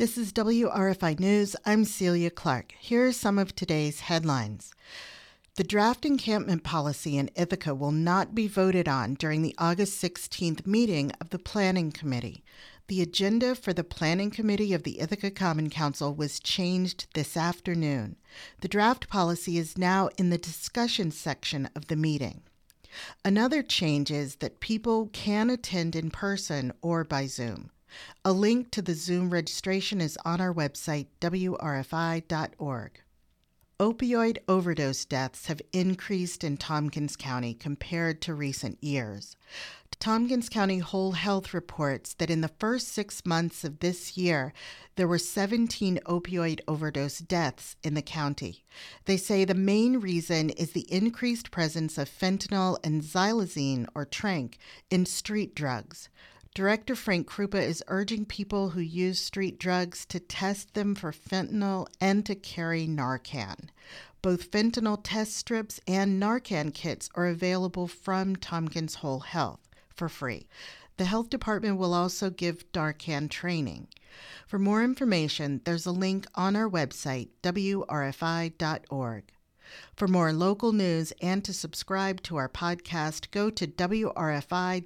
This is WRFI News. I'm Celia Clark. Here are some of today's headlines. The draft encampment policy in Ithaca will not be voted on during the August 16th meeting of the Planning Committee. The agenda for the Planning Committee of the Ithaca Common Council was changed this afternoon. The draft policy is now in the discussion section of the meeting. Another change is that people can attend in person or by Zoom. A link to the Zoom registration is on our website, wrfi.org. Opioid overdose deaths have increased in Tompkins County compared to recent years. Tompkins County Whole Health reports that in the first six months of this year, there were 17 opioid overdose deaths in the county. They say the main reason is the increased presence of fentanyl and xylazine, or tranq, in street drugs. Director Frank Kruppa is urging people who use street drugs to test them for fentanyl and to carry Narcan. Both fentanyl test strips and Narcan kits are available from Tompkins Whole Health for free. The health department will also give Narcan training. For more information, there's a link on our website, wrfi.org. For more local news and to subscribe to our podcast, go to wrfi.org/news.